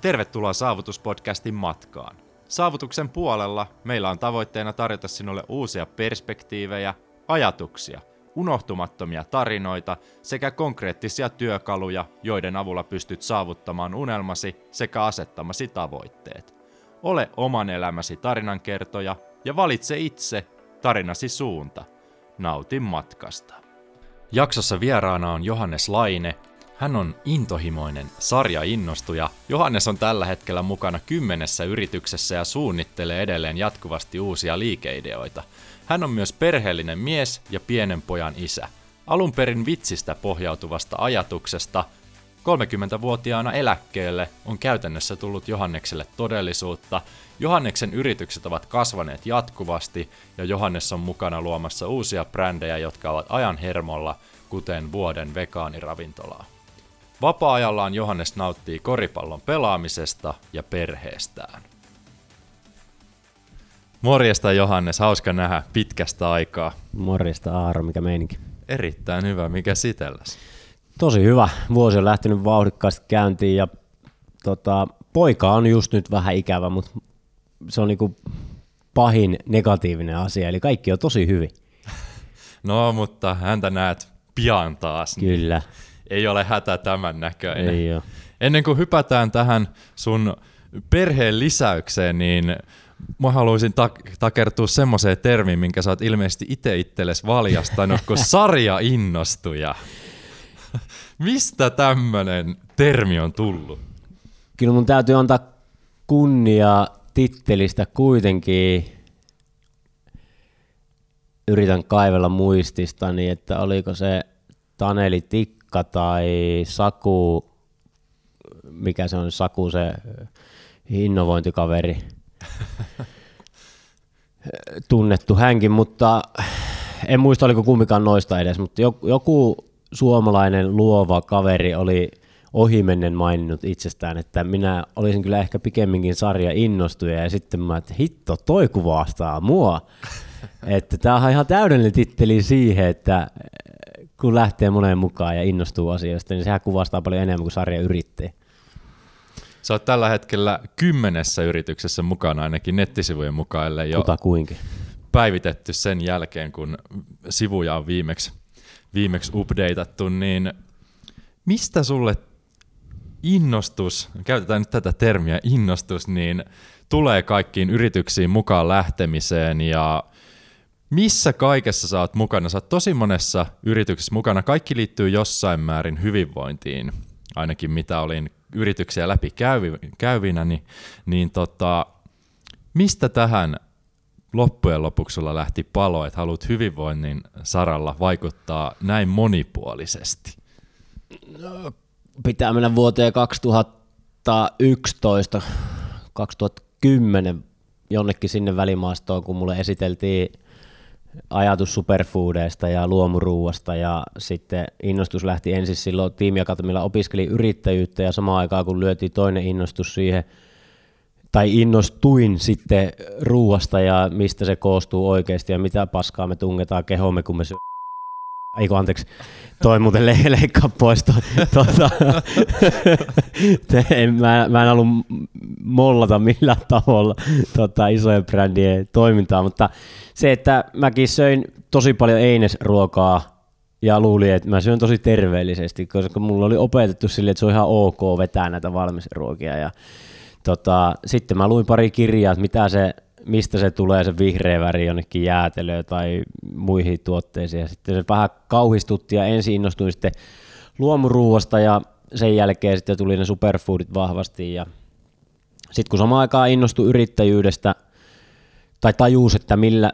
Tervetuloa Saavutuspodcastin matkaan. Saavutuksen puolella meillä on tavoitteena tarjota sinulle uusia perspektiivejä, ajatuksia, unohtumattomia tarinoita sekä konkreettisia työkaluja, joiden avulla pystyt saavuttamaan unelmasi sekä asettamasi tavoitteet. Ole oman elämäsi tarinankertoja ja valitse itse tarinasi suunta. Nautin matkasta. Jaksossa vieraana on Johannes Laine, hän on intohimoinen sarjainnostuja. Johannes on tällä hetkellä mukana kymmenessä yrityksessä ja suunnittelee edelleen jatkuvasti uusia liikeideoita. Hän on myös perheellinen mies ja pienen pojan isä. Alun perin vitsistä pohjautuvasta ajatuksesta 30-vuotiaana eläkkeelle on käytännössä tullut Johannekselle todellisuutta. Johanneksen yritykset ovat kasvaneet jatkuvasti ja Johannes on mukana luomassa uusia brändejä, jotka ovat ajan hermolla, kuten vuoden vegaaniravintolaa. Vapaa-ajallaan Johannes nauttii koripallon pelaamisesta ja perheestään. Morjesta Johannes, hauska nähdä pitkästä aikaa. Morjesta Aaro, mikä meininki? Erittäin hyvä, mikä sitelläs? Tosi hyvä. Vuosi on lähtenyt vauhdikkaasti käyntiin ja tota, poika on just nyt vähän ikävä, mutta se on niinku pahin negatiivinen asia, eli kaikki on tosi hyvin. No, mutta häntä näet pian taas. Niin Kyllä. Niin ei ole hätä tämän näköinen. Ei ole. Ennen kuin hypätään tähän sun perheen lisäykseen, niin mä haluaisin tak- takertua semmoiseen termiin, minkä sä oot ilmeisesti itse itsellesi valjastanut, kun sarja innostuja. Mistä tämmönen termi on tullut? Kyllä mun täytyy antaa kunnia tittelistä kuitenkin. Yritän kaivella muististani, että oliko se Taneli Tik Pekka tai Saku, mikä se on Saku se innovointikaveri, tunnettu hänkin, mutta en muista oliko kummikaan noista edes, mutta joku suomalainen luova kaveri oli ohimennen maininnut itsestään, että minä olisin kyllä ehkä pikemminkin sarja innostuja ja sitten mä, että hitto, toi kuvastaa mua. että tämä on ihan täydellinen titteli siihen, että kun lähtee moneen mukaan ja innostuu asioista, niin sehän kuvastaa paljon enemmän kuin sarja yrittäjä. Sä oot tällä hetkellä kymmenessä yrityksessä mukana ainakin nettisivujen mukaan, jo Kuta kuinkin. päivitetty sen jälkeen, kun sivuja on viimeksi, viimeksi updateattu, niin mistä sulle innostus, käytetään nyt tätä termiä innostus, niin tulee kaikkiin yrityksiin mukaan lähtemiseen ja missä kaikessa sä oot mukana? Sä oot tosi monessa yrityksessä mukana. Kaikki liittyy jossain määrin hyvinvointiin, ainakin mitä olin yrityksiä läpi käyvinä, niin, niin tota, mistä tähän loppujen lopuksi sulla lähti palo, että haluat hyvinvoinnin saralla vaikuttaa näin monipuolisesti? No, pitää mennä vuoteen 2011, 2010 jonnekin sinne välimaastoon, kun mulle esiteltiin ajatus superfoodeista ja luomuruuasta ja sitten innostus lähti ensin silloin tiimiakatemilla opiskeli yrittäjyyttä ja samaan aikaan kun lyötiin toinen innostus siihen, tai innostuin sitten ruuasta ja mistä se koostuu oikeasti ja mitä paskaa me tungetaan kehomme, kun me syö Eikö anteeksi, toi muuten le- leikkaa pois. To, tuota, en, mä, mä en halua mollata millään tavalla tota, isojen brändien toimintaa, mutta se, että mäkin söin tosi paljon einesruokaa ja luulin, että mä syön tosi terveellisesti, koska mulla oli opetettu sille, että se on ihan ok vetää näitä valmisruokia. Ja, tota, sitten mä luin pari kirjaa, että mitä se mistä se tulee se vihreä väri jonnekin jäätelöön tai muihin tuotteisiin. Ja sitten se vähän kauhistutti ja ensin innostuin sitten luomuruuasta ja sen jälkeen sitten tuli ne superfoodit vahvasti ja sitten kun samaan aikaan innostui yrittäjyydestä tai tajuus, että millä,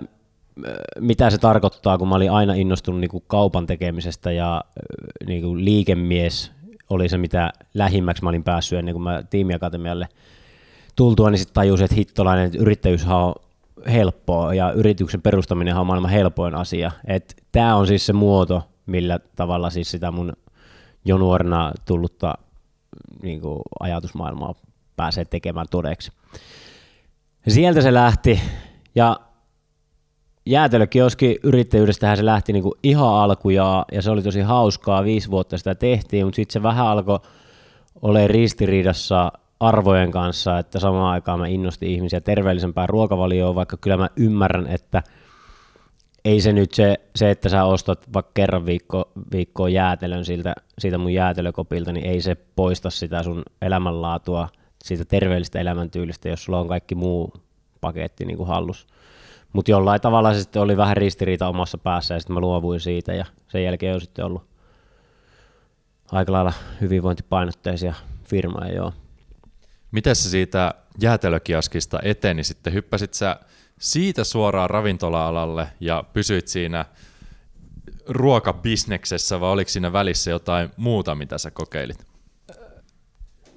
mitä se tarkoittaa, kun mä olin aina innostunut niin kuin kaupan tekemisestä ja niin kuin liikemies oli se, mitä lähimmäksi mä olin päässyt ennen kuin mä tiimiakatemialle – tultua, niin sitten tajusin, että hittolainen että yrittäjyyshän on helppoa ja yrityksen perustaminen on maailman helpoin asia. Tämä on siis se muoto, millä tavalla siis sitä mun jo nuorena tullutta niin kuin ajatusmaailmaa pääsee tekemään todeksi. Sieltä se lähti ja jäätelökioski yrittäjyydestähän se lähti niin kuin ihan alkuja ja se oli tosi hauskaa, viisi vuotta sitä tehtiin, mutta sitten se vähän alkoi olemaan ristiriidassa arvojen kanssa, että samaan aikaan mä innostin ihmisiä terveellisempään ruokavalioon, vaikka kyllä mä ymmärrän, että ei se nyt se, se että sä ostat vaikka kerran viikko, viikkoa jäätelön siltä, siitä mun jäätelökopilta, niin ei se poista sitä sun elämänlaatua, siitä terveellistä elämäntyylistä, jos sulla on kaikki muu paketti niin kuin hallus. Mutta jollain tavalla se sitten oli vähän ristiriita omassa päässä ja sitten mä luovuin siitä ja sen jälkeen on sitten ollut aika lailla hyvinvointipainotteisia firmoja, joo. Miten se siitä jäätelökiaskista eteni sitten? Hyppäsit sä siitä suoraan ravintola-alalle ja pysyit siinä ruokabisneksessä vai oliko siinä välissä jotain muuta, mitä sä kokeilit?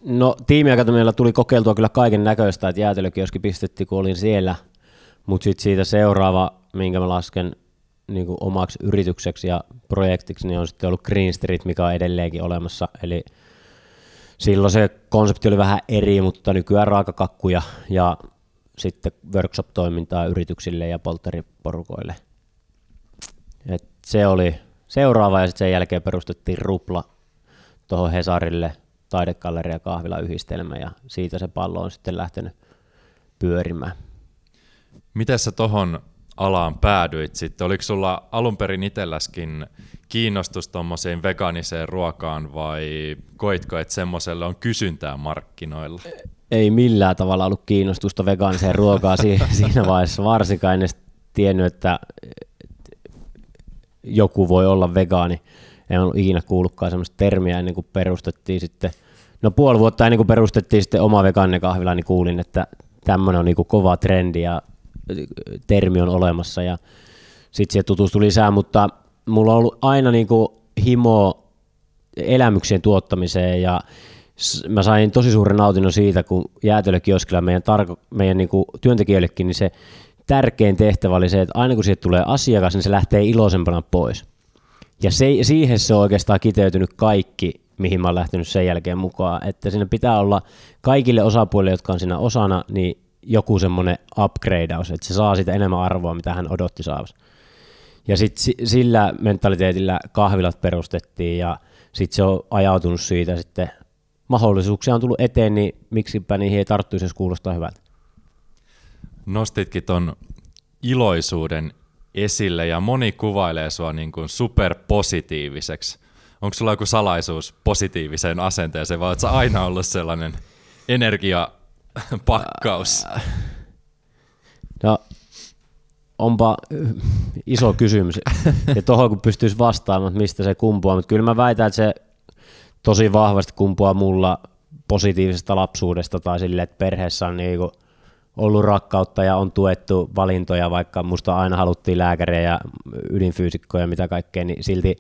No tiimiakatemialla tuli kokeiltua kyllä kaiken näköistä, että jäätelökioski pistettiin, kun olin siellä, mutta sitten siitä seuraava, minkä mä lasken niin kuin omaksi yritykseksi ja projektiksi, niin on sitten ollut Green Street, mikä on edelleenkin olemassa, eli silloin se konsepti oli vähän eri, mutta nykyään raakakakkuja ja sitten workshop-toimintaa yrityksille ja polttariporukoille. Et se oli seuraava ja sitten sen jälkeen perustettiin Rupla tuohon Hesarille taidekalleria kahvila yhdistelmä ja siitä se pallo on sitten lähtenyt pyörimään. Miten sä tohon alaan päädyit sitten? Oliko sulla alun perin itselläskin kiinnostus tuommoiseen vegaaniseen ruokaan vai koitko, että semmoiselle on kysyntää markkinoilla? Ei millään tavalla ollut kiinnostusta vegaaniseen ruokaan siinä vaiheessa, varsinkaan en edes tiennyt, että joku voi olla vegaani. En ollut ikinä kuullutkaan semmoista termiä ennen kuin perustettiin sitten, no puoli vuotta ennen kuin perustettiin sitten oma kahvila, niin kuulin, että tämmöinen on niin kova trendi ja termi on olemassa ja sitten siihen tutustui lisää, mutta mulla on ollut aina niin kuin himo elämyksien tuottamiseen ja mä sain tosi suuren nautinnon siitä, kun jäätelökioskilla meidän, tarko, meidän niin kuin työntekijöillekin, niin se tärkein tehtävä oli se, että aina kun siitä tulee asiakas, niin se lähtee iloisempana pois. Ja se, siihen se on oikeastaan kiteytynyt kaikki, mihin mä oon lähtenyt sen jälkeen mukaan, että siinä pitää olla kaikille osapuolille, jotka on siinä osana, niin joku semmoinen upgradeaus, että se saa sitä enemmän arvoa, mitä hän odotti saavansa. Ja sitten sillä mentaliteetillä kahvilat perustettiin ja sitten se on ajautunut siitä sitten, mahdollisuuksia on tullut eteen, niin miksipä niihin ei tarttuisi, jos kuulostaa hyvältä. Nostitkin ton iloisuuden esille ja moni kuvailee sua niin kuin superpositiiviseksi. Onko sulla joku salaisuus positiiviseen asenteeseen vai oletko aina ollut sellainen energiapakkaus? No onpa iso kysymys. Ja tuohon kun pystyisi vastaamaan, että mistä se kumpuaa, mutta kyllä mä väitän, että se tosi vahvasti kumpuaa mulla positiivisesta lapsuudesta tai sille, että perheessä on niinku ollut rakkautta ja on tuettu valintoja, vaikka musta aina haluttiin lääkäriä ja ydinfyysikkoja ja mitä kaikkea, niin silti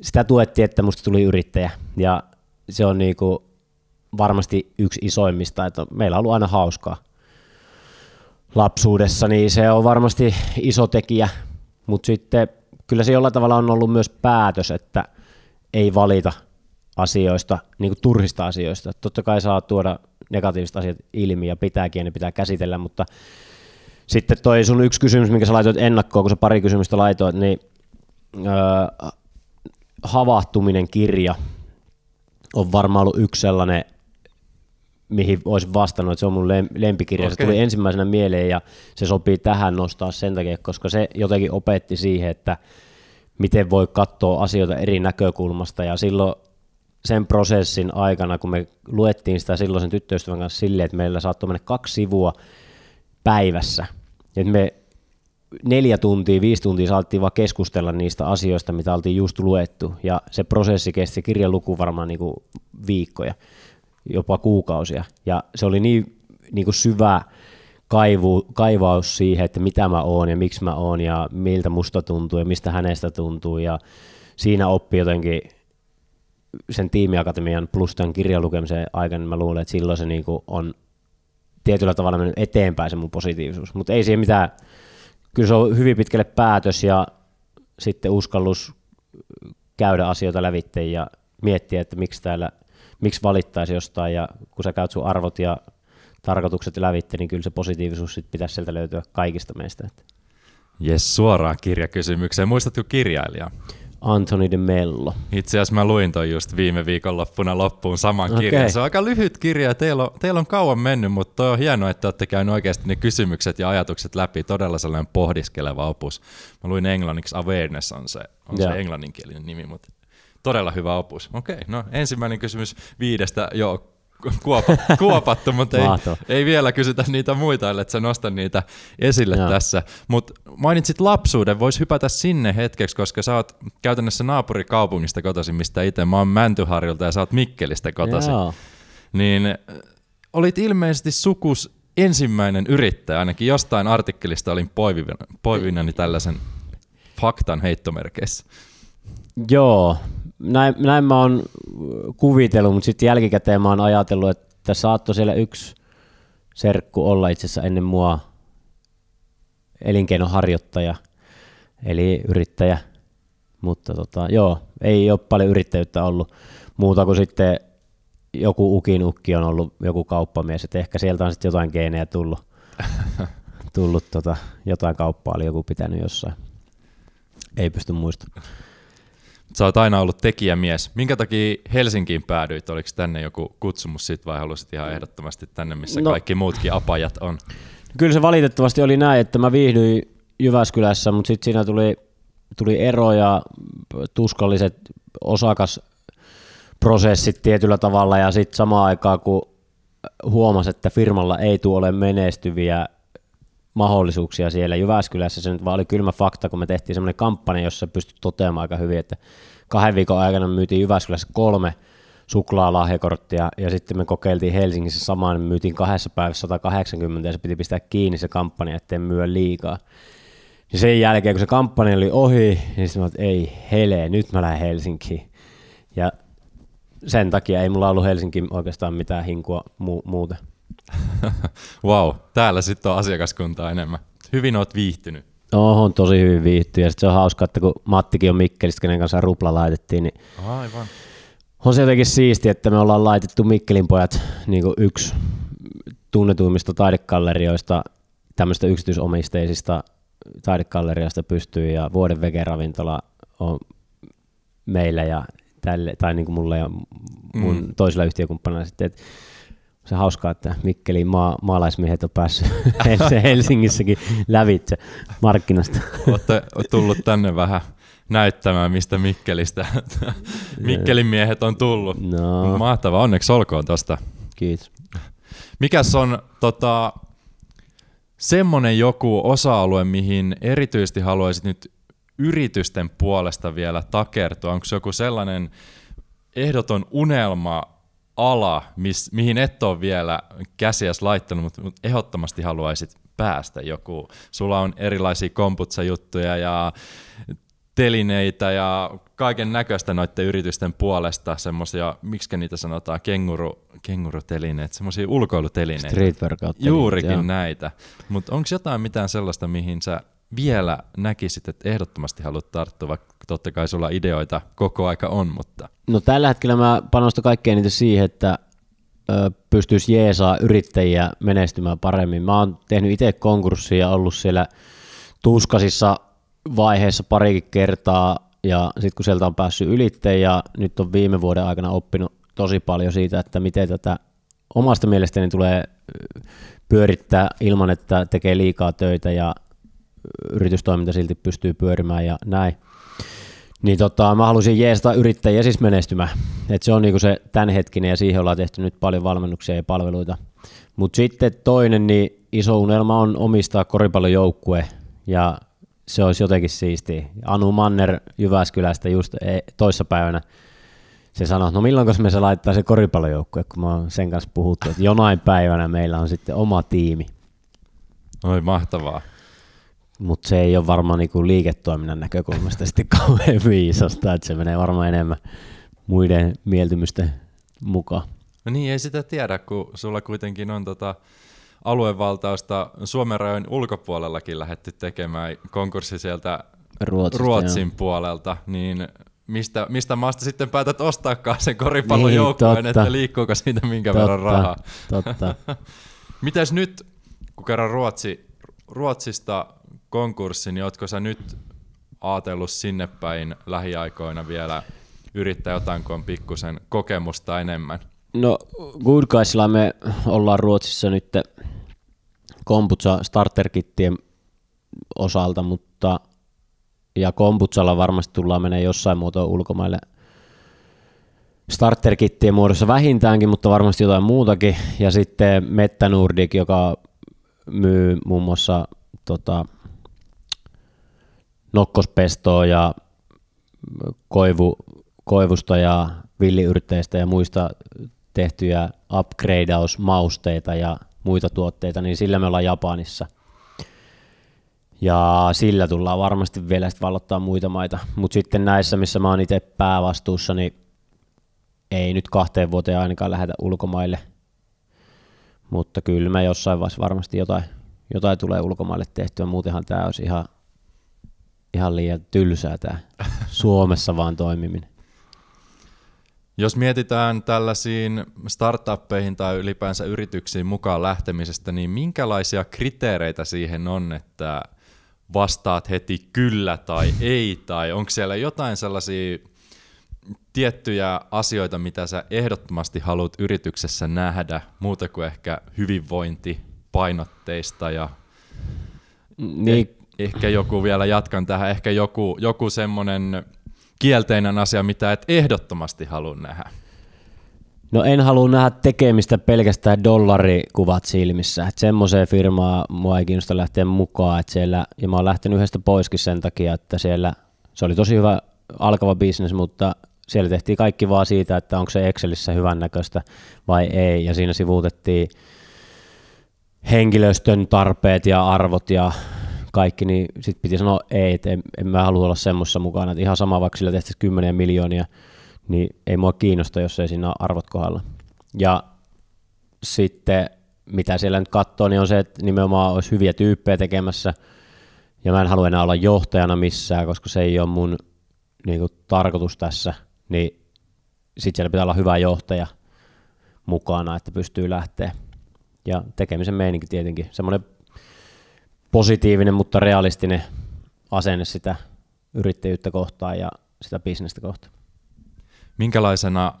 sitä tuettiin, että musta tuli yrittäjä. Ja se on niinku varmasti yksi isoimmista, että meillä on ollut aina hauskaa lapsuudessa, niin se on varmasti iso tekijä, mutta sitten kyllä se jollain tavalla on ollut myös päätös, että ei valita asioista, niin kuin turhista asioista. Totta kai saa tuoda negatiiviset asiat ilmi ja pitääkin ja ne pitää käsitellä, mutta sitten toi sun yksi kysymys, minkä sä laitoit ennakkoon, kun sä pari kysymystä laitoit, niin öö, havahtuminen kirja on varmaan ollut yksi sellainen mihin olisin vastannut, että se on mun lempikirja. Okay. Se tuli ensimmäisenä mieleen ja se sopii tähän nostaa sen takia, koska se jotenkin opetti siihen, että miten voi katsoa asioita eri näkökulmasta ja silloin sen prosessin aikana, kun me luettiin sitä silloisen tyttöystävän kanssa silleen, että meillä saattoi mennä kaksi sivua päivässä, että me neljä tuntia, viisi tuntia saatiin vaan keskustella niistä asioista, mitä oltiin just luettu, ja se prosessi kesti kirjan luku varmaan niin kuin viikkoja jopa kuukausia. Ja se oli niin, niin kuin syvä kaivu, kaivaus siihen, että mitä mä oon ja miksi mä oon ja miltä musta tuntuu ja mistä hänestä tuntuu. Ja siinä oppi jotenkin sen tiimiakatemian plus tämän kirjan lukemisen aikana, niin mä luulen, että silloin se niin kuin on tietyllä tavalla mennyt eteenpäin se mun positiivisuus. Mutta ei siihen mitään, kyllä se on hyvin pitkälle päätös ja sitten uskallus käydä asioita lävitteen ja miettiä, että miksi täällä – miksi valittaisi jostain, ja kun sä käyt sun arvot ja tarkoitukset lävitte, niin kyllä se positiivisuus sit pitäisi sieltä löytyä kaikista meistä. Jes, suoraan kirjakysymykseen. Muistatko kirjailijaa? Anthony de Mello. Itse asiassa mä luin toi just viime viikonloppuna loppuun saman Okei. kirjan. Se on aika lyhyt kirja ja teillä on, teillä on kauan mennyt, mutta toi on hienoa, että olette käynyt oikeasti ne kysymykset ja ajatukset läpi. Todella sellainen pohdiskeleva opus. Mä luin englanniksi Awareness on se, on se Joo. englanninkielinen nimi, mutta todella hyvä opus. Okei, no ensimmäinen kysymys viidestä jo kuopa, kuopattu, mutta ei, ei vielä kysytä niitä muita, ellei sä nosta niitä esille Joo. tässä. Mutta mainitsit lapsuuden, vois hypätä sinne hetkeksi, koska sä oot käytännössä naapurikaupungista kotoisin, mistä itse mä oon Mäntyharjulta ja sä oot Mikkelistä kotoisin. Joo. Niin olit ilmeisesti sukus ensimmäinen yrittäjä, ainakin jostain artikkelista olin poivinani tällaisen faktan heittomerkeissä. Joo, näin, näin mä oon kuvitellut, mutta sitten jälkikäteen mä oon ajatellut, että saattoi siellä yksi serkku olla itse asiassa ennen mua elinkeinoharjoittaja, eli yrittäjä. Mutta tota, joo, ei ole paljon yrittäjyyttä ollut muuta kuin sitten joku ukin ukki on ollut joku kauppamies, että ehkä sieltä on sitten jotain geenejä tullut, tullut tota, jotain kauppaa oli joku pitänyt jossain. Ei pysty muistamaan. Sä oot aina ollut tekijämies. Minkä takia Helsinkiin päädyit? Oliko tänne joku kutsumus sit vai halusit ihan ehdottomasti tänne, missä no. Kaikki muutkin apajat on? Kyllä se valitettavasti oli näin, että mä viihdyin Jyväskylässä, mutta sitten siinä tuli, tuli ero ja tuskalliset osakasprosessit tietyllä tavalla ja sitten samaan aikaan kun huomasi, että firmalla ei tule ole menestyviä mahdollisuuksia siellä Jyväskylässä, se nyt vaan oli kylmä fakta, kun me tehtiin semmoinen kampanja, jossa pystyi toteamaan aika hyvin, että kahden viikon aikana myytiin Jyväskylässä kolme suklaalahjakorttia ja sitten me kokeiltiin Helsingissä samaan, me myytiin kahdessa päivässä 180 ja se piti pistää kiinni se kampanja, ettei myö liikaa. Ja sen jälkeen, kun se kampanja oli ohi, niin sitten mä että ei hele, nyt mä lähden Helsinkiin. Ja sen takia ei mulla ollut Helsinkiin oikeastaan mitään hinkua mu- muuten. wow, täällä sitten on asiakaskuntaa enemmän. Hyvin oot viihtynyt. Oon tosi hyvin viihty ja sit se on hauska, että kun Mattikin on Mikkelistä, kenen kanssa rupla laitettiin, niin Aivan. on se jotenkin siisti, että me ollaan laitettu Mikkelin pojat niin yksi tunnetuimmista taidekallerioista, tämmöistä yksityisomisteisista taidekallerioista pystyy ja vuoden vegeravintola on meillä ja tälle, tai niin kuin mulle ja mun mm. toisella yhtiökumppanilla sitten, että se hauskaa, että Mikkelin maa, maalaismiehet on päässyt Hel- Helsingissäkin lävitse markkinasta. Olette tullut tänne vähän näyttämään, mistä Mikkelistä Mikkelin miehet on tullut. No, Mahtavaa, onneksi olkoon tosta. kiitos. Mikäs on tota, semmonen joku osa-alue, mihin erityisesti haluaisit nyt yritysten puolesta vielä takertua? Onko se joku sellainen ehdoton unelma ala, mis, mihin et ole vielä käsiäs laittanut, mutta mut ehdottomasti haluaisit päästä joku. Sulla on erilaisia komputsajuttuja ja telineitä ja kaiken näköistä noiden yritysten puolesta, semmoisia, miksi niitä sanotaan, kenguru, kengurutelineet, semmoisia ulkoilutelineitä. Street workout. Juurikin joo. näitä. Mutta onko jotain mitään sellaista, mihin sä vielä näkisit, että ehdottomasti haluat tarttua, vaikka totta kai sulla ideoita koko aika on, mutta No tällä hetkellä mä panostan kaikkein eniten siihen, että pystyisi jeesaa yrittäjiä menestymään paremmin. Mä oon tehnyt itse konkurssia ja ollut siellä tuskasissa vaiheessa parikin kertaa ja sitten kun sieltä on päässyt ylitteen ja nyt on viime vuoden aikana oppinut tosi paljon siitä, että miten tätä omasta mielestäni tulee pyörittää ilman, että tekee liikaa töitä ja yritystoiminta silti pystyy pyörimään ja näin. Niin tota, mä haluaisin jeesata yrittäjiä siis menestymään. Et se on niinku se tämänhetkinen ja siihen ollaan tehty nyt paljon valmennuksia ja palveluita. Mutta sitten toinen niin iso unelma on omistaa koripallojoukkue ja se olisi jotenkin siistiä. Anu Manner Jyväskylästä just e- toissapäivänä se sanoi, no milloin me se laittaa se koripallojoukkue, kun mä oon sen kanssa puhuttu, että jonain päivänä meillä on sitten oma tiimi. oi mahtavaa. Mutta se ei ole varmaan niinku liiketoiminnan näkökulmasta sitten kauhean viisasta, että se menee varmaan enemmän muiden mieltymysten mukaan. No niin, ei sitä tiedä, kun sulla kuitenkin on tota aluevaltausta Suomen rajojen ulkopuolellakin lähetty tekemään konkurssi sieltä Ruotsista, Ruotsin puolelta, niin mistä, mistä maasta sitten päätät ostaakaan sen koripallojoukkueen, Niin, totta. että liikkuuko siitä minkä Totta, verran rahaa? Totta. Mitäs nyt, kun kerran Ruotsi, Ruotsista konkurssi, niin ootko sä nyt ajatellut sinne päin lähiaikoina vielä yrittää jotain, kun on pikkusen kokemusta enemmän? No Good Guysilla me ollaan Ruotsissa nyt Komputsa starterkittien osalta, mutta ja Komputsalla varmasti tullaan menee jossain muotoa ulkomaille starterkittien muodossa vähintäänkin, mutta varmasti jotain muutakin. Ja sitten Metta Nordic, joka myy muun muassa tota, nokkospestoa ja koivu, koivusta ja villiyrteistä ja muista tehtyjä upgradeausmausteita ja muita tuotteita, niin sillä me ollaan Japanissa. Ja sillä tullaan varmasti vielä sitten vallottaa muita maita. Mutta sitten näissä, missä mä oon itse päävastuussa, niin ei nyt kahteen vuoteen ainakaan lähetä ulkomaille. Mutta kyllä mä jossain vaiheessa varmasti jotain, jotain tulee ulkomaille tehtyä. Muutenhan tämä olisi ihan, ihan liian tylsää tämä Suomessa vaan toimiminen. Jos mietitään tällaisiin startuppeihin tai ylipäänsä yrityksiin mukaan lähtemisestä, niin minkälaisia kriteereitä siihen on, että vastaat heti kyllä tai ei, tai onko siellä jotain sellaisia tiettyjä asioita, mitä sä ehdottomasti haluat yrityksessä nähdä, muuta kuin ehkä hyvinvointi painotteista ja niin. Eh- ehkä joku vielä jatkan tähän, ehkä joku, joku semmoinen kielteinen asia, mitä et ehdottomasti halua nähdä? No en halua nähdä tekemistä pelkästään dollarikuvat silmissä. Että semmoiseen firmaan mua ei kiinnosta lähteä mukaan. Että siellä, ja mä oon lähtenyt yhdestä poiskin sen takia, että siellä se oli tosi hyvä alkava bisnes, mutta siellä tehtiin kaikki vaan siitä, että onko se Excelissä hyvännäköistä vai ei. Ja siinä sivuutettiin henkilöstön tarpeet ja arvot ja kaikki, niin sitten piti sanoa ei, että en, en mä halua olla semmoisessa mukana, että ihan sama vaikka sillä tehtäisiin kymmeniä miljoonia, niin ei mua kiinnosta, jos ei siinä ole arvot kohdalla. Ja sitten mitä siellä nyt katsoo, niin on se, että nimenomaan olisi hyviä tyyppejä tekemässä, ja mä en halua enää olla johtajana missään, koska se ei ole mun niin kuin, tarkoitus tässä, niin sitten siellä pitää olla hyvä johtaja mukana, että pystyy lähteä. Ja tekemisen meininki tietenkin, semmoinen positiivinen, mutta realistinen asenne sitä yrittäjyyttä kohtaan ja sitä bisnestä kohtaan. Minkälaisena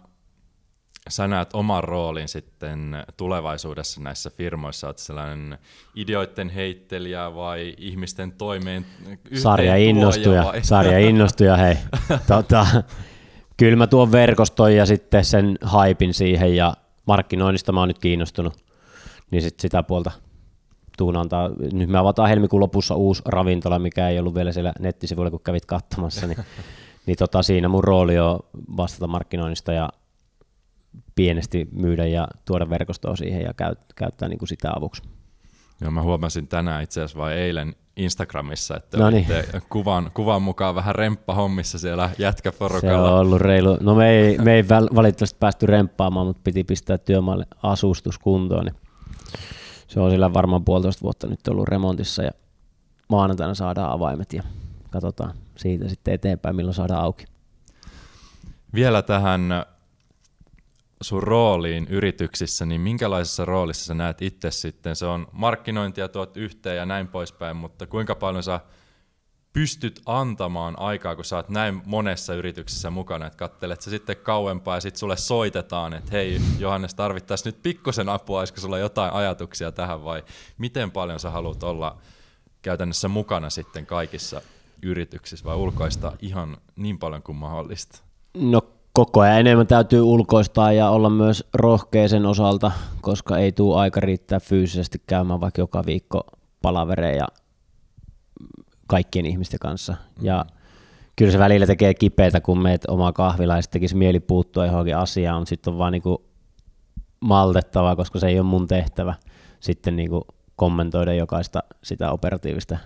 sä näet oman roolin sitten tulevaisuudessa näissä firmoissa? Olet sellainen ideoiden heittelijä vai ihmisten toimeen Sarja innostuja, vai? sarja innostuja, hei. tota, kyllä mä tuon verkoston ja sitten sen haipin siihen ja markkinoinnista mä oon nyt kiinnostunut, niin sit sitä puolta tuun antaa. Nyt me avataan helmikuun lopussa uusi ravintola, mikä ei ollut vielä siellä nettisivuilla, kun kävit katsomassa, niin, niin tota, siinä mun rooli on vastata markkinoinnista ja pienesti myydä ja tuoda verkostoa siihen ja käyt, käyttää niin kuin sitä avuksi. Joo, mä huomasin tänään itse asiassa vai eilen Instagramissa, että no niin. kuvan, kuvan mukaan vähän remppahommissa siellä jätkäporukalla. Se on ollut reilu. No me ei, me ei valitettavasti päästy remppaamaan, mutta piti pistää työmaalle asustus kuntoon. Niin se on sillä varmaan puolitoista vuotta nyt ollut remontissa ja maanantaina saadaan avaimet ja katsotaan siitä sitten eteenpäin, milloin saadaan auki. Vielä tähän sun rooliin yrityksissä, niin minkälaisessa roolissa sä näet itse sitten? Se on markkinointia tuot yhteen ja näin poispäin, mutta kuinka paljon sä pystyt antamaan aikaa, kun sä oot näin monessa yrityksessä mukana, että kattelet sä sitten kauempaa ja sitten sulle soitetaan, että hei Johannes, tarvittaisiin nyt pikkusen apua, olisiko sulla jotain ajatuksia tähän vai miten paljon sä haluat olla käytännössä mukana sitten kaikissa yrityksissä vai ulkoista ihan niin paljon kuin mahdollista? No koko ajan enemmän täytyy ulkoistaa ja olla myös rohkeisen osalta, koska ei tule aika riittää fyysisesti käymään vaikka joka viikko palavereja kaikkien ihmisten kanssa. Ja kyllä se välillä tekee kipeätä, kun meet omaa kahvila ja tekisi mieli puuttua johonkin asiaan, mutta sitten on vaan niinku maltettava, koska se ei ole mun tehtävä sitten niinku kommentoida jokaista sitä operatiivista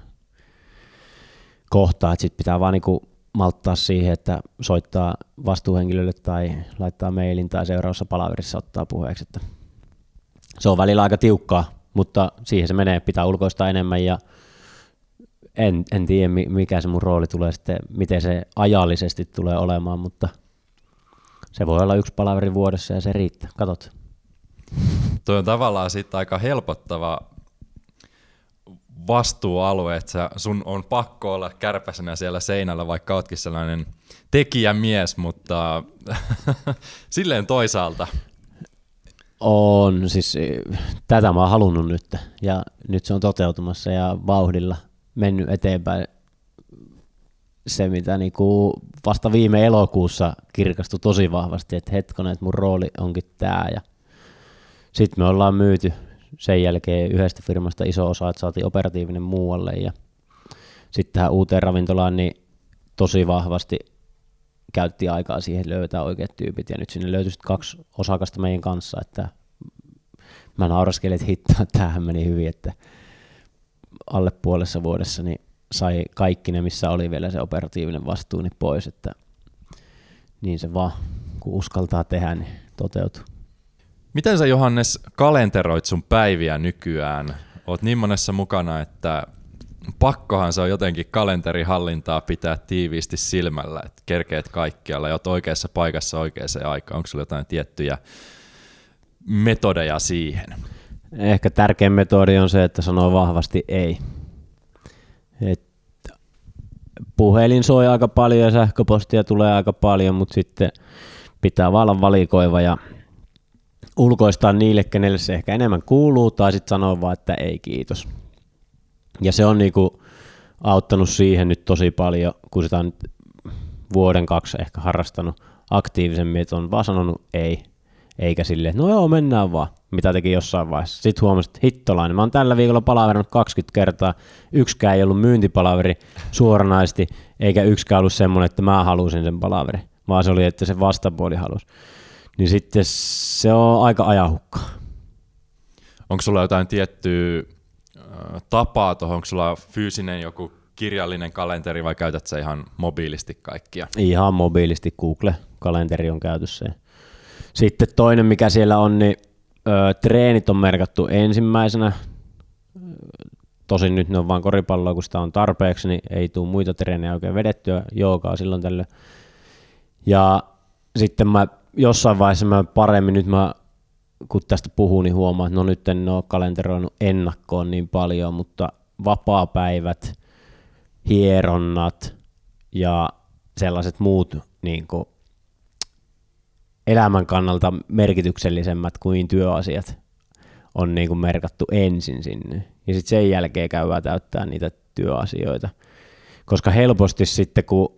kohtaa, sitten pitää vaan niinku malttaa siihen, että soittaa vastuuhenkilölle tai laittaa mailin tai seuraavassa palaverissa ottaa puheeksi. Että se on välillä aika tiukkaa, mutta siihen se menee, pitää ulkoistaa enemmän ja en, en tiedä mikä se mun rooli tulee sitten, miten se ajallisesti tulee olemaan, mutta se voi olla yksi palaveri vuodessa ja se riittää, katot. Tuo on tavallaan sitten aika helpottava vastuualue, että sun on pakko olla kärpäsenä siellä seinällä, vaikka ootkin sellainen tekijämies, mutta silleen toisaalta. On, siis tätä mä oon halunnut nyt ja nyt se on toteutumassa ja vauhdilla mennyt eteenpäin se, mitä niinku vasta viime elokuussa kirkastui tosi vahvasti, että hetkonen, että mun rooli onkin tää ja sitten me ollaan myyty sen jälkeen yhdestä firmasta iso osa, että saatiin operatiivinen muualle ja sitten tähän uuteen ravintolaan niin tosi vahvasti käytti aikaa siihen löytää oikeat tyypit ja nyt sinne löytyi kaksi osakasta meidän kanssa, että mä nauraskelin, että hittoa, tämähän meni hyvin, että alle puolessa vuodessa niin sai kaikki ne, missä oli vielä se operatiivinen vastuu, niin pois, että niin se vaan, kun uskaltaa tehdä, niin toteutuu. Miten sä Johannes kalenteroit sun päiviä nykyään? Oot niin monessa mukana, että pakkohan se on jotenkin kalenterihallintaa pitää tiiviisti silmällä, että kerkeet kaikkialla ja oot oikeassa paikassa oikeaan aikaan. Onko sulla jotain tiettyjä metodeja siihen? Ehkä tärkein metodi on se, että sanoo vahvasti ei. Et puhelin soi aika paljon ja sähköpostia tulee aika paljon, mutta sitten pitää vaan olla valikoiva ja ulkoistaa niille, kenelle se ehkä enemmän kuuluu, tai sitten sanoa vaan, että ei kiitos. Ja se on niinku auttanut siihen nyt tosi paljon, kun sitä on vuoden kaksi ehkä harrastanut aktiivisemmin, että on vaan sanonut ei, eikä silleen, no joo, mennään vaan, mitä teki jossain vaiheessa. Sitten huomasin, että hittolainen, mä oon tällä viikolla palaverannut 20 kertaa, yksikään ei ollut myyntipalaveri suoranaisesti, eikä yksikään ollut semmoinen, että mä halusin sen palaveri, vaan se oli, että se vastapuoli halusi niin sitten se on aika ajahukka. Onko sulla jotain tiettyä tapaa tuohon, onko sulla fyysinen joku kirjallinen kalenteri vai käytät sä ihan mobiilisti kaikkia? Ihan mobiilisti Google-kalenteri on käytössä. Sitten toinen, mikä siellä on, niin ö, treenit on merkattu ensimmäisenä. Tosin nyt ne on vain koripalloa, kun sitä on tarpeeksi, niin ei tule muita treenejä oikein vedettyä, joogaa silloin tällöin. Ja sitten mä jossain vaiheessa mä paremmin, nyt mä kun tästä puhun, niin huomaan, että no nyt en ole kalenteroinut ennakkoon niin paljon, mutta vapaapäivät, hieronnat ja sellaiset muut niin kuin elämän kannalta merkityksellisemmät kuin työasiat on niin kuin merkattu ensin sinne. Ja sitten sen jälkeen käydään täyttää niitä työasioita. Koska helposti sitten, kun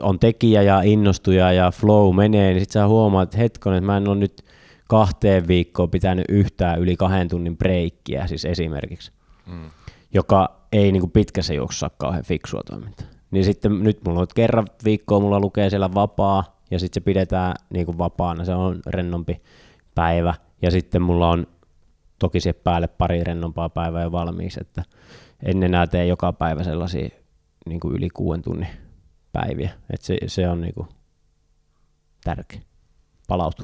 on tekijä ja innostuja ja flow menee, niin sitten sä huomaat, että hetkonen, että mä en ole nyt kahteen viikkoon pitänyt yhtään yli kahden tunnin breikkiä siis esimerkiksi, mm. joka ei niin kuin pitkässä juoksussa ole kauhean fiksua toimintaa. Niin sitten nyt mulla on kerran viikkoa, mulla lukee siellä vapaa, ja sitten se pidetään niin kuin vapaana, se on rennompi päivä, ja sitten mulla on toki siihen päälle pari rennompaa päivää jo valmiiksi, että en enää tee joka päivä sellaisia niin kuin yli kuuden tunnin päiviä. Et se, se on niinku tärkeä. Palautu.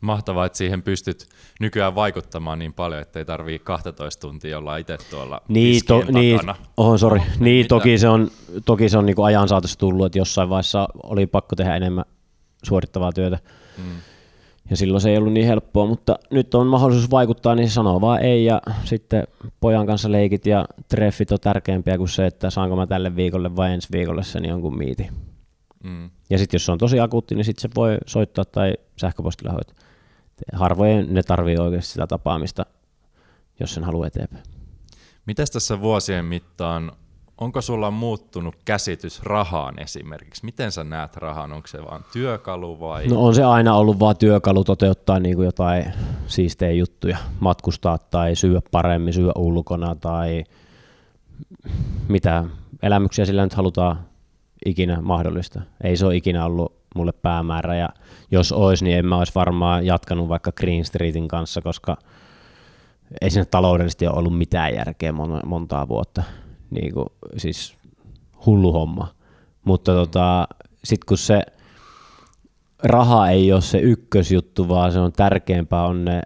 Mahtavaa, että siihen pystyt nykyään vaikuttamaan niin paljon, että ei tarvii 12 tuntia olla itse tuolla niin, to, niin, oh, sorry. Oh, niin, toki se on, toki se on niin ajan saatossa tullut, että jossain vaiheessa oli pakko tehdä enemmän suorittavaa työtä. Mm ja silloin se ei ollut niin helppoa, mutta nyt on mahdollisuus vaikuttaa, niin sanoo vaan ei ja sitten pojan kanssa leikit ja treffit on tärkeämpiä kuin se, että saanko mä tälle viikolle vai ensi viikolle sen jonkun miiti. Mm. Ja sitten jos se on tosi akuutti, niin sitten se voi soittaa tai sähköpostilla hoitaa. Harvoin ne tarvii oikeasti sitä tapaamista, jos sen haluaa eteenpäin. Mitäs tässä vuosien mittaan onko sulla muuttunut käsitys rahaan esimerkiksi? Miten sä näet rahan? Onko se vain työkalu vai? No on se aina ollut vain työkalu toteuttaa niin kuin jotain siistejä juttuja, matkustaa tai syödä paremmin, syödä ulkona tai mitä elämyksiä sillä nyt halutaan ikinä mahdollista. Ei se ole ikinä ollut mulle päämäärä ja jos olisi, niin en mä olisi varmaan jatkanut vaikka Green Streetin kanssa, koska ei siinä taloudellisesti ole ollut mitään järkeä montaa vuotta niin kuin, siis hullu homma. Mutta tota, sitten kun se raha ei ole se ykkösjuttu, vaan se on tärkeämpää on ne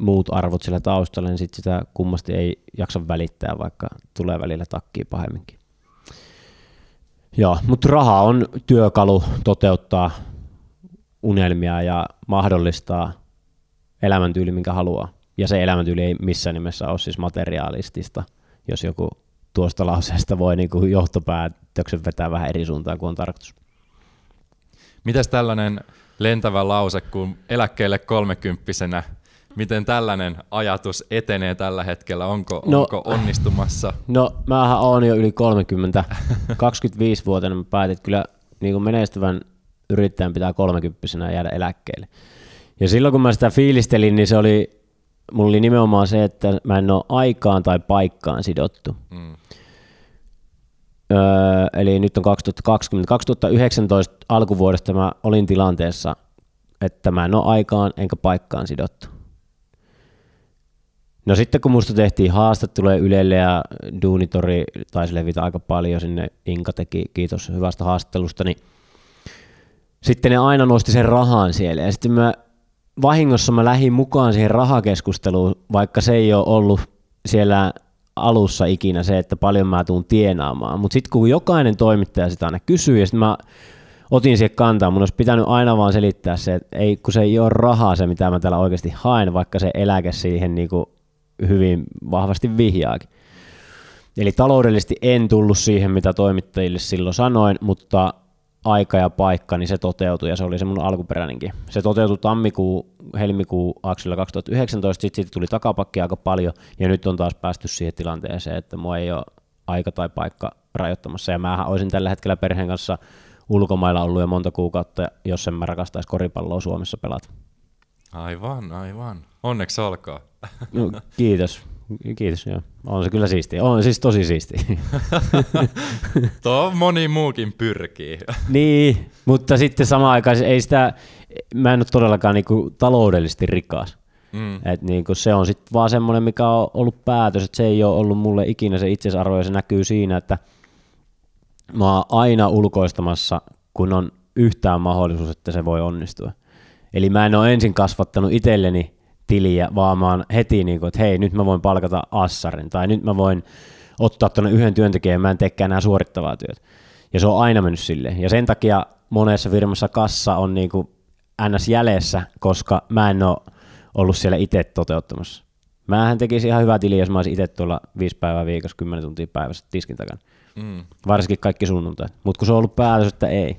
muut arvot sillä taustalla, niin sitten sitä kummasti ei jaksa välittää, vaikka tulee välillä takkiin pahemminkin. Joo, mutta raha on työkalu toteuttaa unelmia ja mahdollistaa elämäntyyli, minkä haluaa. Ja se elämäntyyli ei missään nimessä ole siis materiaalistista – jos joku tuosta lauseesta voi niin kuin johtopäätöksen vetää vähän eri suuntaan kuin on tarkoitus. Mitäs tällainen lentävä lause, kun eläkkeelle kolmekymppisenä, miten tällainen ajatus etenee tällä hetkellä? Onko, no, onko onnistumassa? No, mähän oon jo yli 30, 25-vuotiaana mä päätin, että kyllä niin kuin menestyvän yrittäjän pitää kolmekymppisenä jäädä eläkkeelle. Ja silloin kun mä sitä fiilistelin, niin se oli, mulla oli nimenomaan se, että mä en ole aikaan tai paikkaan sidottu. Mm. Öö, eli nyt on 2020. 2019 alkuvuodesta mä olin tilanteessa, että mä en ole aikaan enkä paikkaan sidottu. No sitten kun musta tehtiin haastatteluja Ylelle ja Duunitori taisi levitä aika paljon sinne, Inka teki, kiitos hyvästä haastattelusta, niin sitten ne aina nosti sen rahan siellä ja sitten mä vahingossa mä lähdin mukaan siihen rahakeskusteluun, vaikka se ei ole ollut siellä alussa ikinä se, että paljon mä tuun tienaamaan. Mutta sitten kun jokainen toimittaja sitä aina kysyy, ja sitten mä otin siihen kantaa, mun olisi pitänyt aina vaan selittää se, että ei, kun se ei ole rahaa se, mitä mä täällä oikeasti haen, vaikka se eläke siihen niin kuin hyvin vahvasti vihjaakin. Eli taloudellisesti en tullut siihen, mitä toimittajille silloin sanoin, mutta aika ja paikka, niin se toteutui ja se oli se mun alkuperäinenkin. Se toteutui tammikuu, helmikuu aksilla 2019, sitten siitä tuli takapakki aika paljon ja nyt on taas päästy siihen tilanteeseen, että mua ei ole aika tai paikka rajoittamassa ja mähän olisin tällä hetkellä perheen kanssa ulkomailla ollut jo monta kuukautta, jos en mä rakastaisi koripalloa Suomessa pelata. Aivan, aivan. Onneksi olkaa. No, kiitos. Kiitos, joo. On se kyllä siistiä. On siis tosi siistiä. Tuo moni muukin pyrkii. niin, mutta sitten samaan aikaan ei sitä, mä en ole todellakaan niinku taloudellisesti rikas. Mm. Et niinku se on sitten vaan semmoinen, mikä on ollut päätös, että se ei ole ollut mulle ikinä se itsesarvo ja se näkyy siinä, että mä oon aina ulkoistamassa, kun on yhtään mahdollisuus, että se voi onnistua. Eli mä en ole ensin kasvattanut itselleni tiliä, vaan mä oon heti niin kuin, että hei, nyt mä voin palkata assarin, tai nyt mä voin ottaa tuonne yhden työntekijän, mä en teekään enää suorittavaa työtä. Ja se on aina mennyt silleen. Ja sen takia monessa firmassa kassa on niin kuin ns. jäljessä, koska mä en ole ollut siellä itse toteuttamassa. Mähän tekisin ihan hyvää tiliä, jos mä olisin itse tuolla viisi päivää viikossa, kymmenen tuntia päivässä tiskin takana. Mm. Varsinkin kaikki sunnuntai. Mutta kun se on ollut päätös, että ei.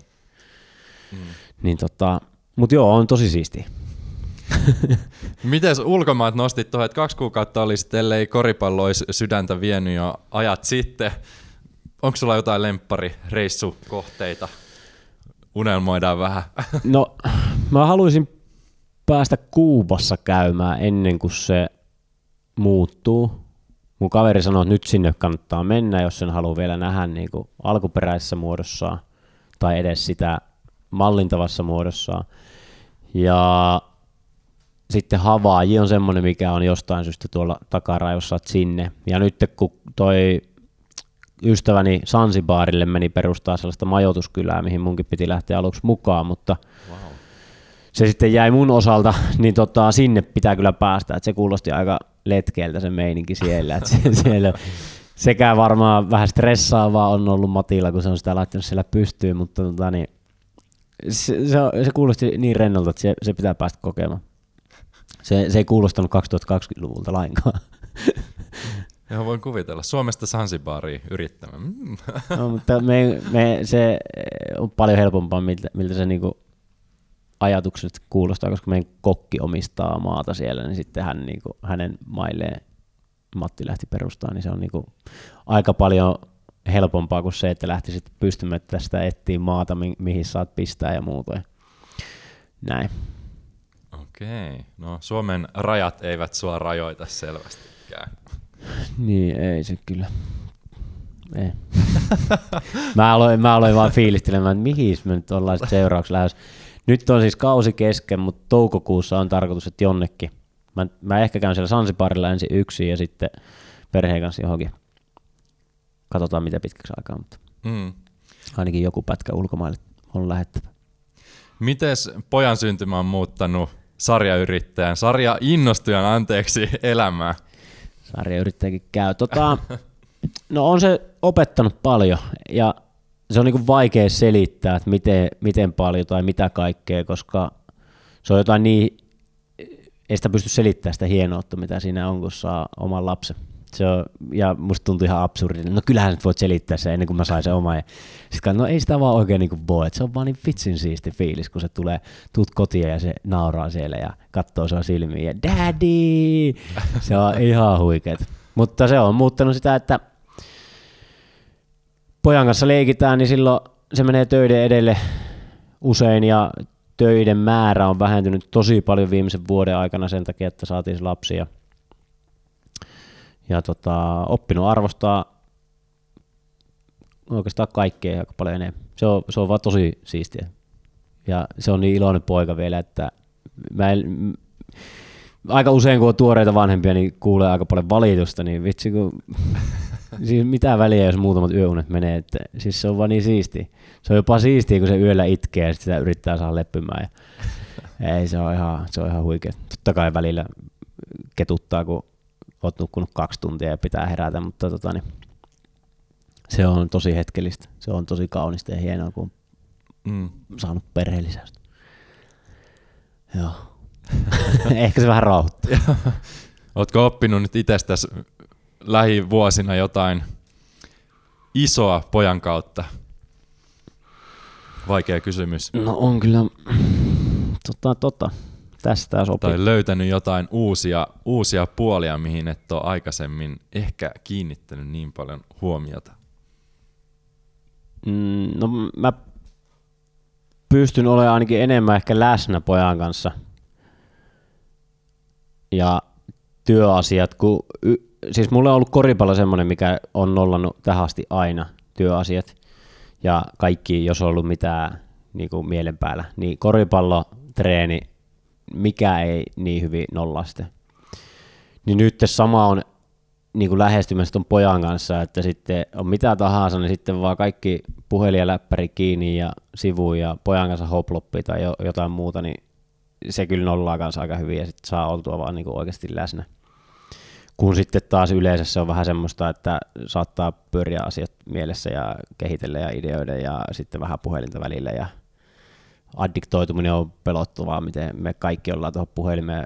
Mm. Niin tota, mutta joo, on tosi siistiä. Miten ulkomaat nostit tuohon, että kaksi kuukautta olisi, ellei koripallo olisi sydäntä vienyt jo ajat sitten. Onko sulla jotain lempparireissukohteita? Unelmoidaan vähän. no, mä haluaisin päästä Kuubassa käymään ennen kuin se muuttuu. Mun kaveri sanoi, että nyt sinne kannattaa mennä, jos sen haluaa vielä nähdä niin kuin alkuperäisessä muodossaan tai edes sitä mallintavassa muodossaan. Ja sitten Havaaji on semmoinen, mikä on jostain syystä tuolla takarajossa sinne. Ja nyt kun toi ystäväni Sansibaarille meni perustaa sellaista majoituskylää, mihin munkin piti lähteä aluksi mukaan, mutta wow. se sitten jäi mun osalta, niin tota, sinne pitää kyllä päästä, että se kuulosti aika letkeeltä se meininki siellä, että se, siellä sekä varmaan vähän stressaavaa on ollut Matilla, kun se on sitä laittanut siellä pystyyn, mutta tota, niin, se, se, se, kuulosti niin rennolta, että se, se pitää päästä kokemaan. Se, se ei kuulostanut 2020-luvulta lainkaan. Joo, voin kuvitella. Suomesta Sansibariin yrittämään. Mm. no, mutta me, me, se on paljon helpompaa, miltä, miltä se niinku ajatukset kuulostaa, koska meidän kokki omistaa maata siellä, niin sitten hän, niinku, hänen mailleen Matti lähti perustamaan, niin se on niinku aika paljon helpompaa kuin se, että lähtisit pystymään tästä etsiä maata, mi- mihin saat pistää ja muuta. Näin. Okei. No Suomen rajat eivät sua rajoita selvästikään. Niin, ei se kyllä. Ei. mä, aloin, mä aloin vaan fiilistelemään, että mihin me nyt ollaan seuraavaksi lähes. Nyt on siis kausi kesken, mutta toukokuussa on tarkoitus, että jonnekin. Mä, mä ehkä käyn siellä Sansiparilla ensin yksin ja sitten perheen kanssa johonkin. Katsotaan mitä pitkäksi aikaa, mutta mm. ainakin joku pätkä ulkomaille on lähettävä. Mites pojan syntymä on muuttanut sarjayrittäjän, sarja innostujan anteeksi elämää? Sarjayrittäjäkin käy. Tota, no on se opettanut paljon ja se on niin vaikea selittää, että miten, miten paljon tai mitä kaikkea, koska se on jotain niin, ei sitä pysty selittämään sitä hienoutta, mitä siinä on, kun saa oman lapsen. Se on, ja musta tuntui ihan absurdilta. No kyllähän nyt voit selittää se ennen kuin mä sain se oma. Ja sitten no ei sitä vaan oikein niin kuin voi. Et se on vaan niin vitsin siisti fiilis, kun se tulee, tuut kotiin ja se nauraa siellä ja katsoo sua silmiin ja daddy! Se on ihan huikeet. Mutta se on muuttanut sitä, että pojan kanssa leikitään, niin silloin se menee töiden edelle usein ja töiden määrä on vähentynyt tosi paljon viimeisen vuoden aikana sen takia, että saatiin lapsia. Ja tota, oppinut arvostaa oikeastaan kaikkea aika paljon enemmän. Se on, se on vaan tosi siistiä. Ja se on niin iloinen poika vielä, että mä en, aika usein kun on tuoreita vanhempia, niin kuulee aika paljon valitusta, niin vitsi kun siis mitä väliä, jos muutamat yöunet menee, että siis se on vaan niin siisti. Se on jopa siistiä, kun se yöllä itkee ja sitä yrittää saada leppymään. Ja ei, se on ihan, se on ihan huikea. Totta kai välillä ketuttaa, kun oot nukkunut kaksi tuntia ja pitää herätä, mutta tota, niin, se on tosi hetkellistä. Se on tosi kaunista ja hienoa, kun on mm. saanut perheellisäystä. Joo. Ehkä se vähän rauhoittaa. Oletko oppinut nyt itsestäsi lähivuosina jotain isoa pojan kautta? Vaikea kysymys. No on kyllä, tota, tota. Tästä sopii. Tai löytänyt jotain uusia, uusia puolia, mihin et ole aikaisemmin ehkä kiinnittänyt niin paljon huomiota. Mm, no mä pystyn olemaan ainakin enemmän ehkä läsnä pojan kanssa. Ja työasiat, kun y- siis mulla on ollut koripallo semmoinen, mikä on nollannut tähän asti aina työasiat. Ja kaikki, jos on ollut mitään niin kuin mielen päällä, niin koripallo, treeni, mikä ei niin hyvin nolla sitten. Niin nyt sama on niin kuin lähestymässä ton pojan kanssa, että sitten on mitä tahansa, niin sitten vaan kaikki puhelin ja läppäri kiinni ja sivu ja pojan kanssa hoploppi tai jotain muuta, niin se kyllä nollaa kanssa aika hyvin ja sitten saa oltua vaan niin kuin oikeasti läsnä. Kun sitten taas yleensä se on vähän semmoista, että saattaa pyöriä asiat mielessä ja kehitellä ja ideoida ja sitten vähän puhelinta välillä ja addiktoituminen on pelottavaa, miten me kaikki ollaan tuohon puhelimeen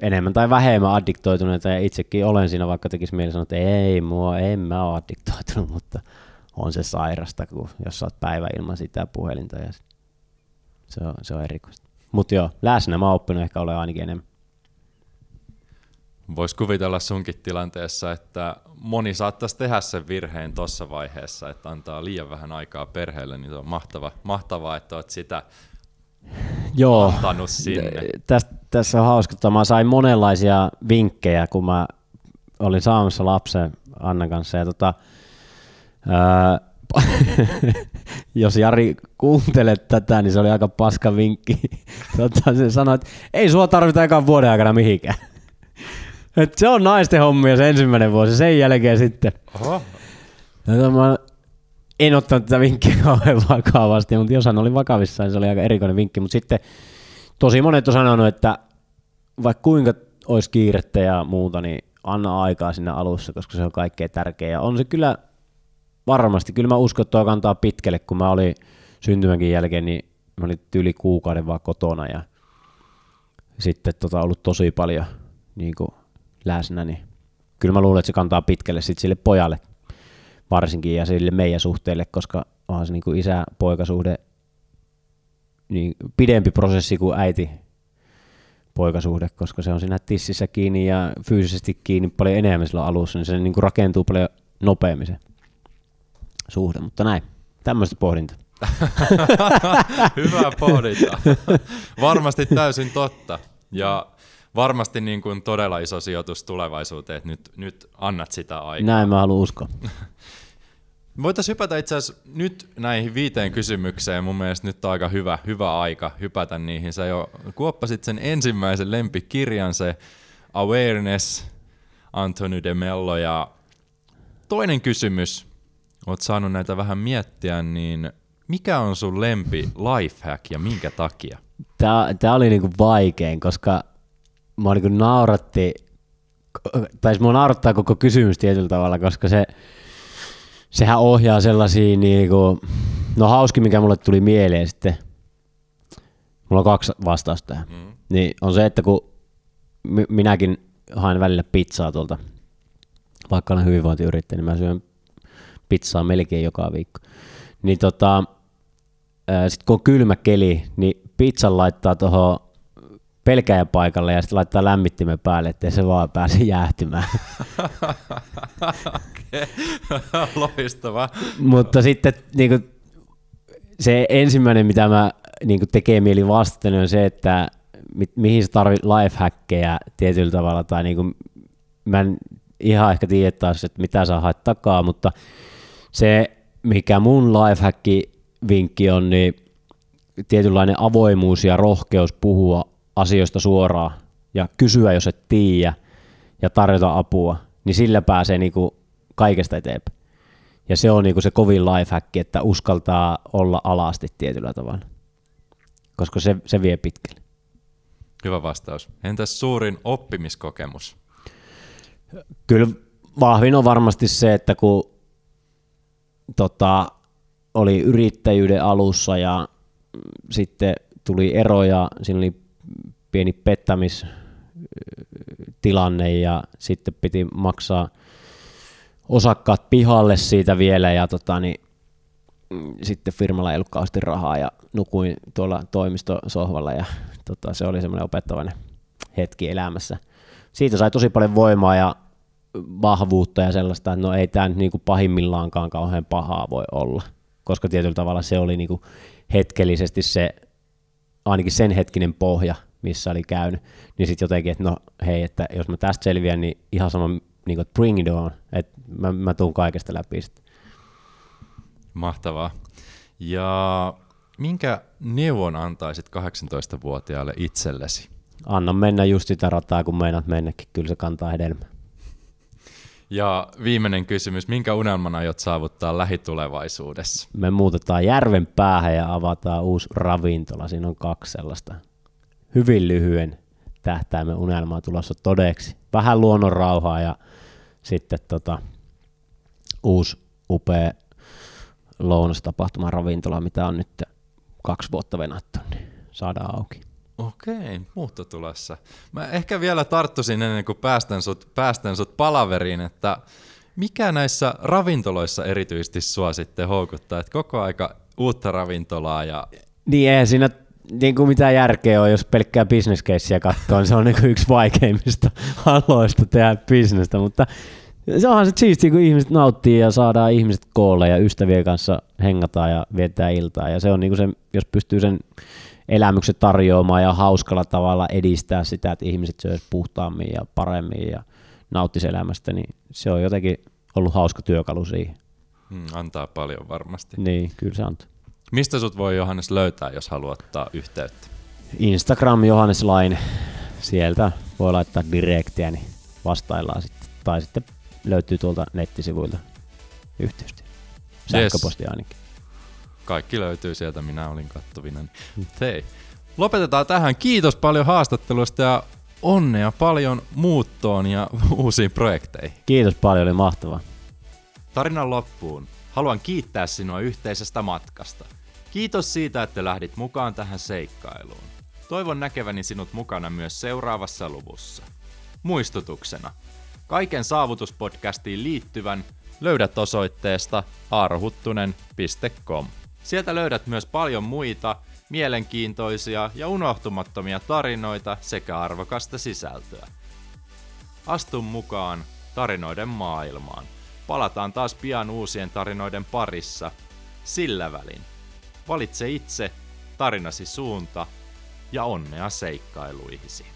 enemmän tai vähemmän addiktoituneita ja itsekin olen siinä, vaikka tekisi mieli sanoa, että ei mua, en mä ole addiktoitunut, mutta on se sairasta, kun jos sä oot päivä ilman sitä puhelinta ja se on, se on erikoista. Mutta joo, läsnä mä oon oppinut ehkä ole ainakin enemmän. Voisi kuvitella sunkin tilanteessa, että moni saattaisi tehdä sen virheen tuossa vaiheessa, että antaa liian vähän aikaa perheelle, niin se on mahtava, mahtavaa, että olet sitä Joo, antanut sinne. Täs, tässä on hauska, mä sain monenlaisia vinkkejä, kun mä olin saamassa lapsen Annan kanssa. Ja tota, ää, jos Jari kuuntelet tätä, niin se oli aika paska vinkki. tota, se sanoi, että ei sua tarvita ekan vuoden aikana mihinkään. Et se on naisten hommia se ensimmäinen vuosi, sen jälkeen sitten. Oho. Ja mä en ottanut tätä vinkkiä kauhean vakavasti, mutta jos hän oli vakavissaan, se oli aika erikoinen vinkki. Mutta sitten tosi monet on sanonut, että vaikka kuinka olisi kiirettä ja muuta, niin anna aikaa sinne alussa, koska se on kaikkein tärkeä. Ja on se kyllä varmasti, kyllä mä uskon, että tuo kantaa pitkälle, kun mä olin syntymänkin jälkeen, niin mä olin yli kuukauden vaan kotona ja sitten tota, ollut tosi paljon niin kuin läsnä, niin kyllä mä luulen, että se kantaa pitkälle sitten sille pojalle varsinkin ja sille meidän suhteelle, koska onhan se niin kuin isä-poikasuhde niin pidempi prosessi kuin äiti poikasuhde, koska se on siinä tississä kiinni ja fyysisesti kiinni paljon enemmän sillä alussa, niin se niin kuin rakentuu paljon nopeammin se suhde, mutta näin, tämmöistä pohdinta. Hyvä pohdinta. Varmasti täysin totta. Ja varmasti niin kuin todella iso sijoitus tulevaisuuteen, että nyt, nyt annat sitä aikaa. Näin mä haluan uskoa. Voitaisiin hypätä itse asiassa nyt näihin viiteen kysymykseen. Mun mielestä nyt on aika hyvä, hyvä aika hypätä niihin. Sä jo kuoppasit sen ensimmäisen lempikirjan, se Awareness, Anthony de Mello. Ja toinen kysymys, oot saanut näitä vähän miettiä, niin mikä on sun lempi lifehack ja minkä takia? Tämä, tämä oli niinku vaikein, koska mua niinku nauratti, tai mua naurattaa koko kysymys tietyllä tavalla, koska se, sehän ohjaa sellaisia, niinku, no hauski mikä mulle tuli mieleen sitten, mulla on kaksi vastausta tähän, mm. niin on se, että kun minäkin haen välillä pizzaa tuolta vaikka olen hyvinvointiyrittäjä, niin mä syön pizzaa melkein joka viikko. Niin tota, sitten kun on kylmä keli, niin pizzan laittaa tuohon pelkäjäpaikalle ja sitten laittaa lämmittimen päälle, ettei se vaan pääse jäähtymään. Okei, loistavaa. Mutta sitten niin kuin, se ensimmäinen, mitä mä niin kuin tekee mieli vastata, niin on se, että mi- mihin sä tarvit lifehackkejä tietyllä tavalla, tai niin kuin, mä en ihan ehkä tiedä taas, että mitä sä haet takaa, mutta se, mikä mun lifehack-vinkki on, niin tietynlainen avoimuus ja rohkeus puhua asioista suoraan ja kysyä, jos et tiedä ja tarjota apua, niin sillä pääsee niinku kaikesta eteenpäin. Ja se on niinku se kovin lifehack, että uskaltaa olla alasti tietyllä tavalla, koska se, se vie pitkälle. Hyvä vastaus. Entäs suurin oppimiskokemus? Kyllä vahvin on varmasti se, että kun tota, oli yrittäjyyden alussa ja sitten tuli ero ja siinä oli pieni pettämistilanne ja sitten piti maksaa osakkaat pihalle siitä vielä ja tota, niin, sitten firmalla ei ollut rahaa ja nukuin tuolla toimistosohvalla ja tota, se oli semmoinen opettavainen hetki elämässä. Siitä sai tosi paljon voimaa ja vahvuutta ja sellaista, että no ei tämä nyt niinku pahimmillaankaan kauhean pahaa voi olla, koska tietyllä tavalla se oli niinku hetkellisesti se, ainakin sen hetkinen pohja, missä oli käynyt, niin sitten jotenkin, että no hei, että jos mä tästä selviän, niin ihan sama, niin kuin, bring it on, että mä, mä tuun kaikesta läpi sitten. Mahtavaa. Ja minkä neuvon antaisit 18-vuotiaalle itsellesi? Anna mennä just sitä rataa, kun meinaat mennäkin, kyllä se kantaa hedelmää. Ja viimeinen kysymys, minkä unelman aiot saavuttaa lähitulevaisuudessa? Me muutetaan järven päähän ja avataan uusi ravintola. Siinä on kaksi sellaista hyvin lyhyen tähtäimen unelmaa tulossa todeksi. Vähän luonnon rauhaa ja sitten tota, uusi upea lounastapahtuma ravintola, mitä on nyt kaksi vuotta venattu, niin saadaan auki. Okei, muutto tulossa. Mä ehkä vielä tarttuisin ennen kuin päästän sut, päästän sut palaveriin, että mikä näissä ravintoloissa erityisesti sua sitten houkuttaa, että koko aika uutta ravintolaa ja... Niin eihän siinä niin kuin mitään järkeä on, jos pelkkää bisneskeissiä katsoo, niin se on niin kuin yksi vaikeimmista aloista tehdä bisnestä, mutta se onhan se siistiä, kun ihmiset nauttii ja saadaan ihmiset koolle ja ystävien kanssa hengataan ja viettää iltaa. Ja se on niin kuin se, jos pystyy sen elämyksen tarjoamaan ja hauskalla tavalla edistää sitä, että ihmiset syö puhtaammin ja paremmin ja nauttisi elämästä, niin se on jotenkin ollut hauska työkalu siihen. Hmm, antaa paljon varmasti. Niin, kyllä se antaa. Mistä sut voi Johannes löytää, jos haluat ottaa yhteyttä? Instagram Johannes Lain, sieltä voi laittaa direktiä, niin vastaillaan sitten. Tai sitten löytyy tuolta nettisivuilta yhteystiä. Sähköposti yes. ainakin. Kaikki löytyy sieltä, minä olin kattuvina. Hmm. Hei, lopetetaan tähän. Kiitos paljon haastattelusta ja onnea paljon muuttoon ja uusiin projekteihin. Kiitos paljon, oli mahtavaa. Tarinan loppuun. Haluan kiittää sinua yhteisestä matkasta. Kiitos siitä, että lähdit mukaan tähän seikkailuun. Toivon näkeväni sinut mukana myös seuraavassa luvussa. Muistutuksena. Kaiken saavutuspodcastiin liittyvän löydät osoitteesta arhuttunen.com. Sieltä löydät myös paljon muita mielenkiintoisia ja unohtumattomia tarinoita sekä arvokasta sisältöä. Astu mukaan tarinoiden maailmaan. Palataan taas pian uusien tarinoiden parissa. Sillä välin. Valitse itse tarinasi suunta ja onnea seikkailuihisi.